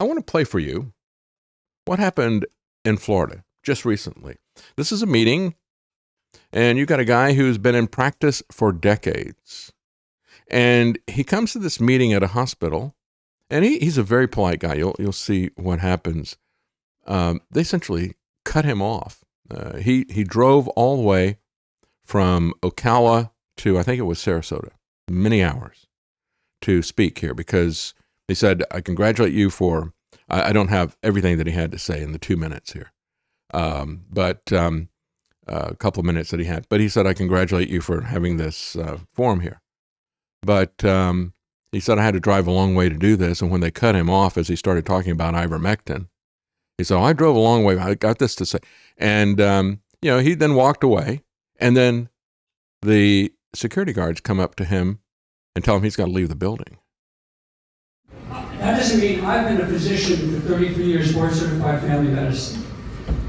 I want to play for you what happened in Florida just recently. This is a meeting, and you got a guy who's been in practice for decades. And he comes to this meeting at a hospital, and he, he's a very polite guy. You'll, you'll see what happens. Um, they essentially cut him off. Uh, he, he drove all the way from Ocala to, I think it was Sarasota, many hours to speak here because they said, I congratulate you for, I, I don't have everything that he had to say in the two minutes here, um, but um, a couple of minutes that he had. But he said, I congratulate you for having this uh, forum here. But um, he said, I had to drive a long way to do this. And when they cut him off as he started talking about ivermectin, he said, I drove a long way. I got this to say. And, um, you know, he then walked away. And then the security guards come up to him and tell him he's got to leave the building. That doesn't mean I've been a physician for 33 years, board certified family medicine.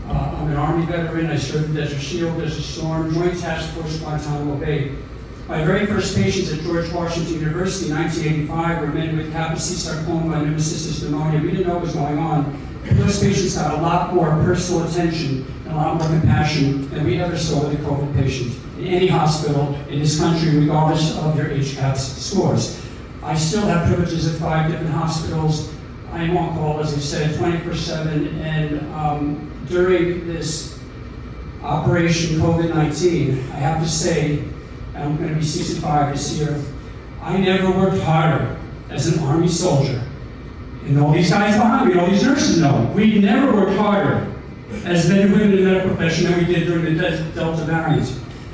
Uh, I'm an Army veteran. I served in Desert Shield, Desert Storm, Joint Task Force, Guantanamo Bay. My very first patients at George Washington University in 1985 were men with Kaposi sarcoma and pneumocystis pneumonia. We didn't know what was going on. Those patients got a lot more personal attention and a lot more compassion than we ever saw with a COVID patient in any hospital in this country, regardless of their HCAHPS scores. I still have privileges at five different hospitals. I am on call, as I said, 24-7, and um, during this Operation COVID-19, I have to say, I'm going to be 65 this year, I never worked harder as an Army soldier. And all these guys behind me, all these nurses know, we never worked harder as men and women in the medical profession than we did during the Delta variant.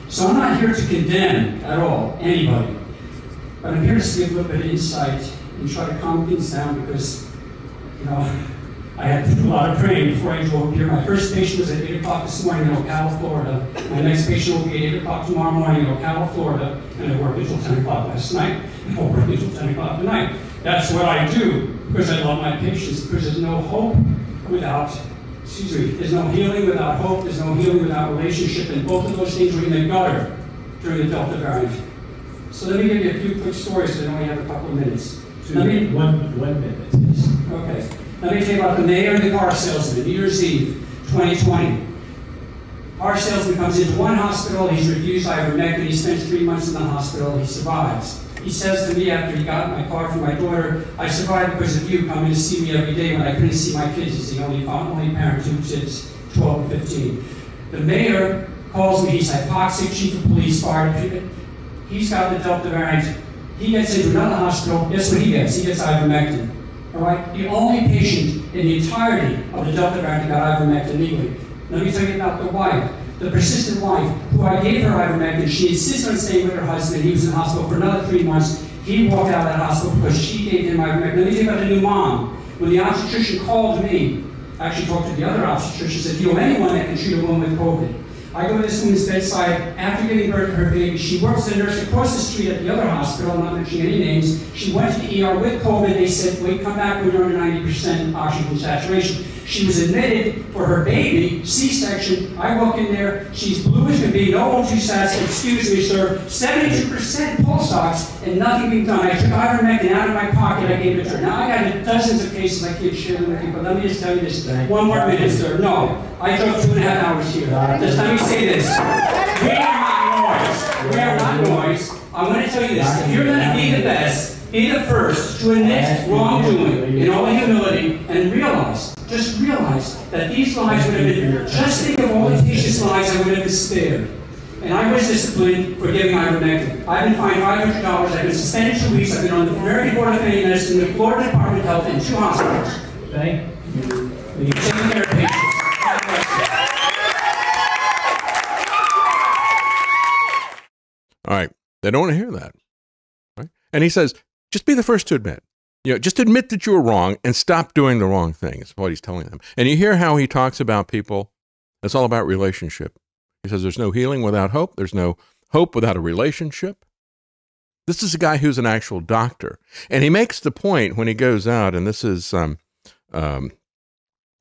So I'm not here to condemn at all anybody. But I'm here to give a little bit of insight and try to calm things down because, you know, I had to do a lot of praying before I drove here. My first patient was at 8 o'clock this morning in Ocala, Florida. My next patient will be at 8 o'clock tomorrow morning in Ocala, Florida. And I worked until 10 o'clock last night. I'll work until 10 o'clock tonight. That's what I do because I love my patients, because there's no hope without, excuse me, there's no healing without hope, there's no healing without relationship, and both of those things were in the gutter during the Delta variant. So let me give you a few quick stories because I only have a couple of minutes. Two, let me, one, one minute. Okay. Let me tell you about the mayor and the car salesman, New Year's Eve, 2020. Car salesman comes into one hospital, he's refused ivermectin, he spends three months in the hospital, he survives. He says to me after he got my car for my daughter, I survived because of you coming to see me every day when I couldn't see my kids. He's the only, only parent, two kids, 12 and 15. The mayor calls me, he's hypoxic, chief of police, fire He's got the Delta variant. He gets into another hospital. Guess what he gets? He gets ivermectin. All right? The only patient in the entirety of the Delta variant got ivermectin legally. Let me tell you about the wife. The persistent wife, who I gave her ivermectin, she insisted on staying with her husband. He was in the hospital for another three months. He walked out of that hospital because she gave him ivermectin. Let me tell you about the new mom. When the obstetrician called me, I actually talked to the other obstetrician, said, you know anyone that can treat a woman with COVID? I go to this woman's bedside after giving birth to her baby. She works as a nurse across the street at the other hospital. I'm not mentioning any names. She went to the ER with COVID. They said, wait, come back when you're under 90% oxygen saturation. She was admitted for her baby, C-section. I walk in there, she's blue as can be, no O2 excuse me, sir, 72% pulse ox, and nothing being done. I took ivermectin out of my pocket, I gave it to her. Now I got dozens of cases I can't share them with you, but let me just tell you this. One more minute, sir. No, I took two and a half hours here. Just let me say this. We are not noise. We are not noise. I'm going to tell you this. If you're going to be the best, be the first to admit wrongdoing in all humility and realize just realize that these lives would have been, just think of all the patients' lives that would have been spared. And I was disciplined for giving ivermectin. I've been fined $500. I've been suspended two weeks. I've been on the American Board of Family Medicine, the Florida Department of Health, in two hospitals. Thank you. You're taking care of patients. All right. They don't want to hear that. Right? And he says, just be the first to admit. You know, just admit that you were wrong and stop doing the wrong thing. Is what he's telling them. And you hear how he talks about people. It's all about relationship. He says there's no healing without hope. There's no hope without a relationship. This is a guy who's an actual doctor, and he makes the point when he goes out. And this is um, um,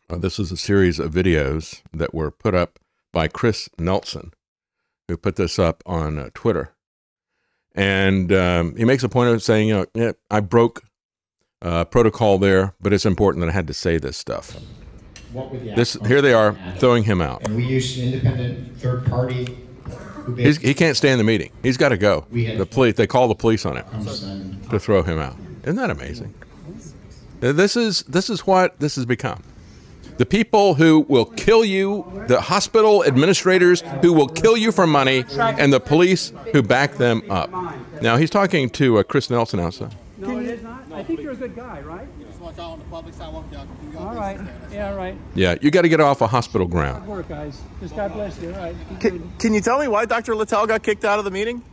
uh, this is a series of videos that were put up by Chris Nelson, who put this up on uh, Twitter. And um, he makes a point of saying, you know, yeah, I broke uh, protocol there, but it's important that I had to say this stuff. What would the This here they are throwing him out. And we used an independent third party He's, he can't stay in the meeting. He's got to go. The police they call the police on him to throw him out. Isn't that amazing? This is this is what this has become. The people who will kill you, the hospital administrators who will kill you for money, and the police who back them up. Now he's talking to uh, Chris Nelson outside. No, it is not. I think you're a good guy, right? You just watch out on the public sidewalk. Yeah, you got All this. right. Yeah, all right. Yeah, you got to get off a hospital ground. Good work, guys. Just God bless you. All right. Can, can you tell me why Dr. Littell got kicked out of the meeting?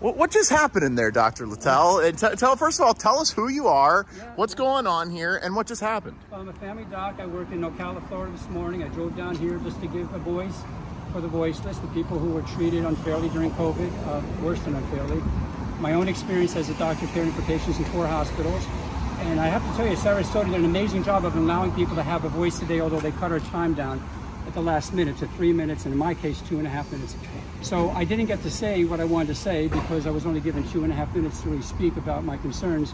What, what just happened in there, Dr. Littell? And tell first of all, tell us who you are, what's going on here, and what just happened. I'm a family doc. I work in Ocala, Florida this morning. I drove down here just to give a voice for the voiceless, the people who were treated unfairly during COVID, uh, worse than unfairly. My own experience as a doctor caring for patients in four hospitals. And I have to tell you, Sarasota did an amazing job of allowing people to have a voice today, although they cut our time down at the last minute to three minutes, and in my case, two and a half minutes. So I didn't get to say what I wanted to say because I was only given two and a half minutes to really speak about my concerns.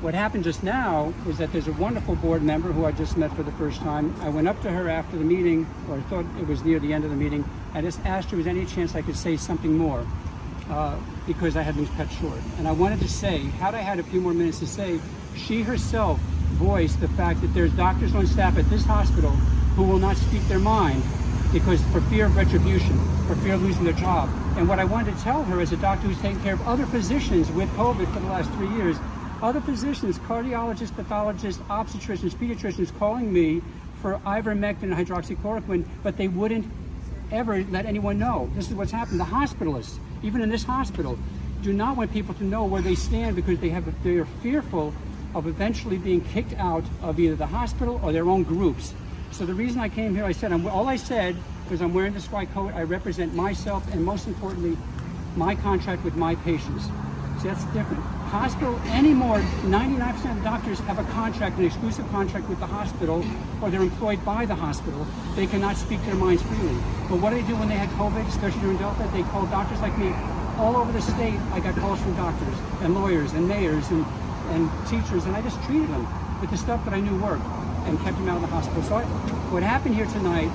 What happened just now was that there's a wonderful board member who I just met for the first time. I went up to her after the meeting, or I thought it was near the end of the meeting. I just asked her, was any chance I could say something more? Uh, because I had been cut short. And I wanted to say, had I had a few more minutes to say, she herself voiced the fact that there's doctors on staff at this hospital who will not speak their mind because for fear of retribution, for fear of losing their job. And what I wanted to tell her as a doctor who's taken care of other physicians with COVID for the last three years, other physicians, cardiologists, pathologists, obstetricians, pediatricians calling me for ivermectin and hydroxychloroquine, but they wouldn't ever let anyone know. This is what's happened. The hospitalists, even in this hospital, do not want people to know where they stand because they have they are fearful of eventually being kicked out of either the hospital or their own groups. So the reason I came here, I said, I'm, all I said, because I'm wearing this white coat, I represent myself and most importantly, my contract with my patients. That's different. Hospital anymore, 99% of doctors have a contract, an exclusive contract with the hospital, or they're employed by the hospital. They cannot speak their minds freely. But what do they do when they had COVID, especially during Delta? They called doctors like me. All over the state, I got calls from doctors and lawyers and mayors and, and teachers, and I just treated them with the stuff that I knew worked and kept him out of the hospital. So I, what happened here tonight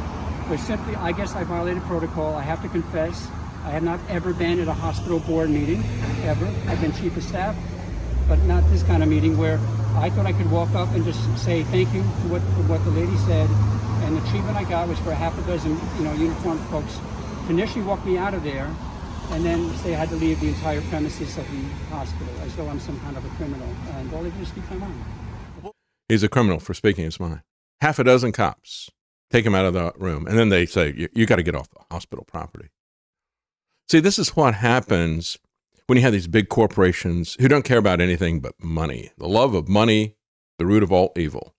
was simply, I guess I violated protocol. I have to confess, I have not ever been at a hospital board meeting, ever. I've been chief of staff, but not this kind of meeting where I thought I could walk up and just say thank you to what, to what the lady said. And the treatment I got was for a half a dozen, you know, uniformed folks to initially walk me out of there and then say I had to leave the entire premises of the hospital as though I'm some kind of a criminal. And all they do is speak my mind. He's a criminal for speaking his mind. Half a dozen cops take him out of the room, and then they say, "You, you got to get off the hospital property." See, this is what happens when you have these big corporations who don't care about anything but money. The love of money, the root of all evil.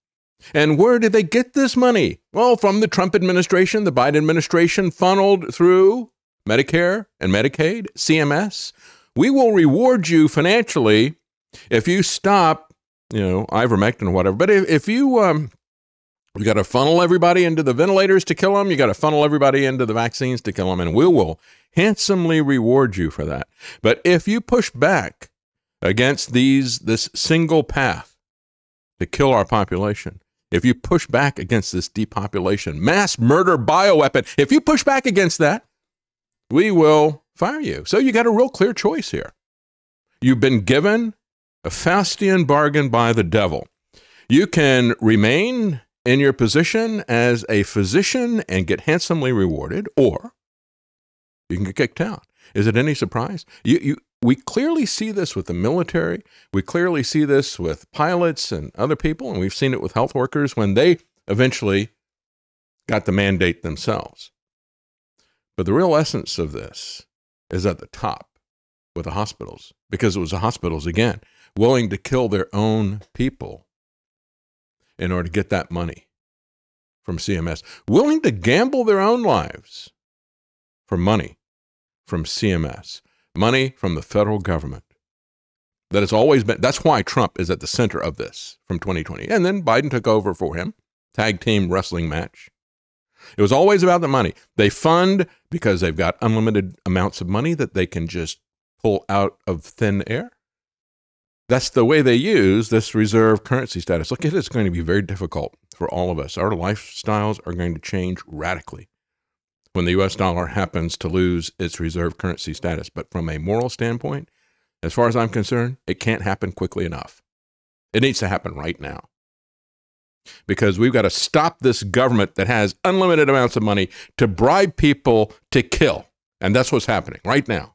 And where did they get this money? Well, from the Trump administration, the Biden administration funneled through Medicare and Medicaid, CMS. We will reward you financially if you stop, you know, ivermectin or whatever. But if, if you um, you got to funnel everybody into the ventilators to kill them. You got to funnel everybody into the vaccines to kill them, and we will handsomely reward you for that. But if you push back against these this single path to kill our population, if you push back against this depopulation, mass murder bioweapon, if you push back against that, we will fire you. So you got a real clear choice here. You've been given a Faustian bargain by the devil. You can remain in your position as a physician and get handsomely rewarded, or you can get kicked out. Is it any surprise? You, you, we clearly see this with the military. We clearly see this with pilots and other people, and we've seen it with health workers when they eventually got the mandate themselves. But the real essence of this is at the top with the hospitals, because it was the hospitals, again, willing to kill their own people in order to get that money from CMS, willing to gamble their own lives for money from CMS, money from the federal government. That has always been, that's why Trump is at the center of this from 2020. And then Biden took over for him, tag team wrestling match. It was always about the money. They fund because they've got unlimited amounts of money that they can just pull out of thin air. That's the way they use this reserve currency status. Look, it is going to be very difficult for all of us. Our lifestyles are going to change radically when the US dollar happens to lose its reserve currency status. But from a moral standpoint, as far as I'm concerned, it can't happen quickly enough. It needs to happen right now. Because we've got to stop this government that has unlimited amounts of money to bribe people to kill. And that's what's happening right now.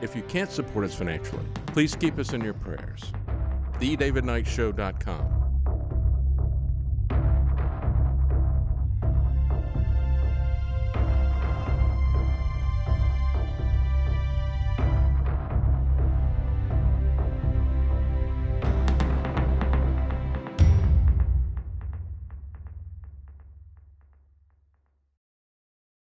If you can't support us financially, please keep us in your prayers. TheDavidKnightShow.com.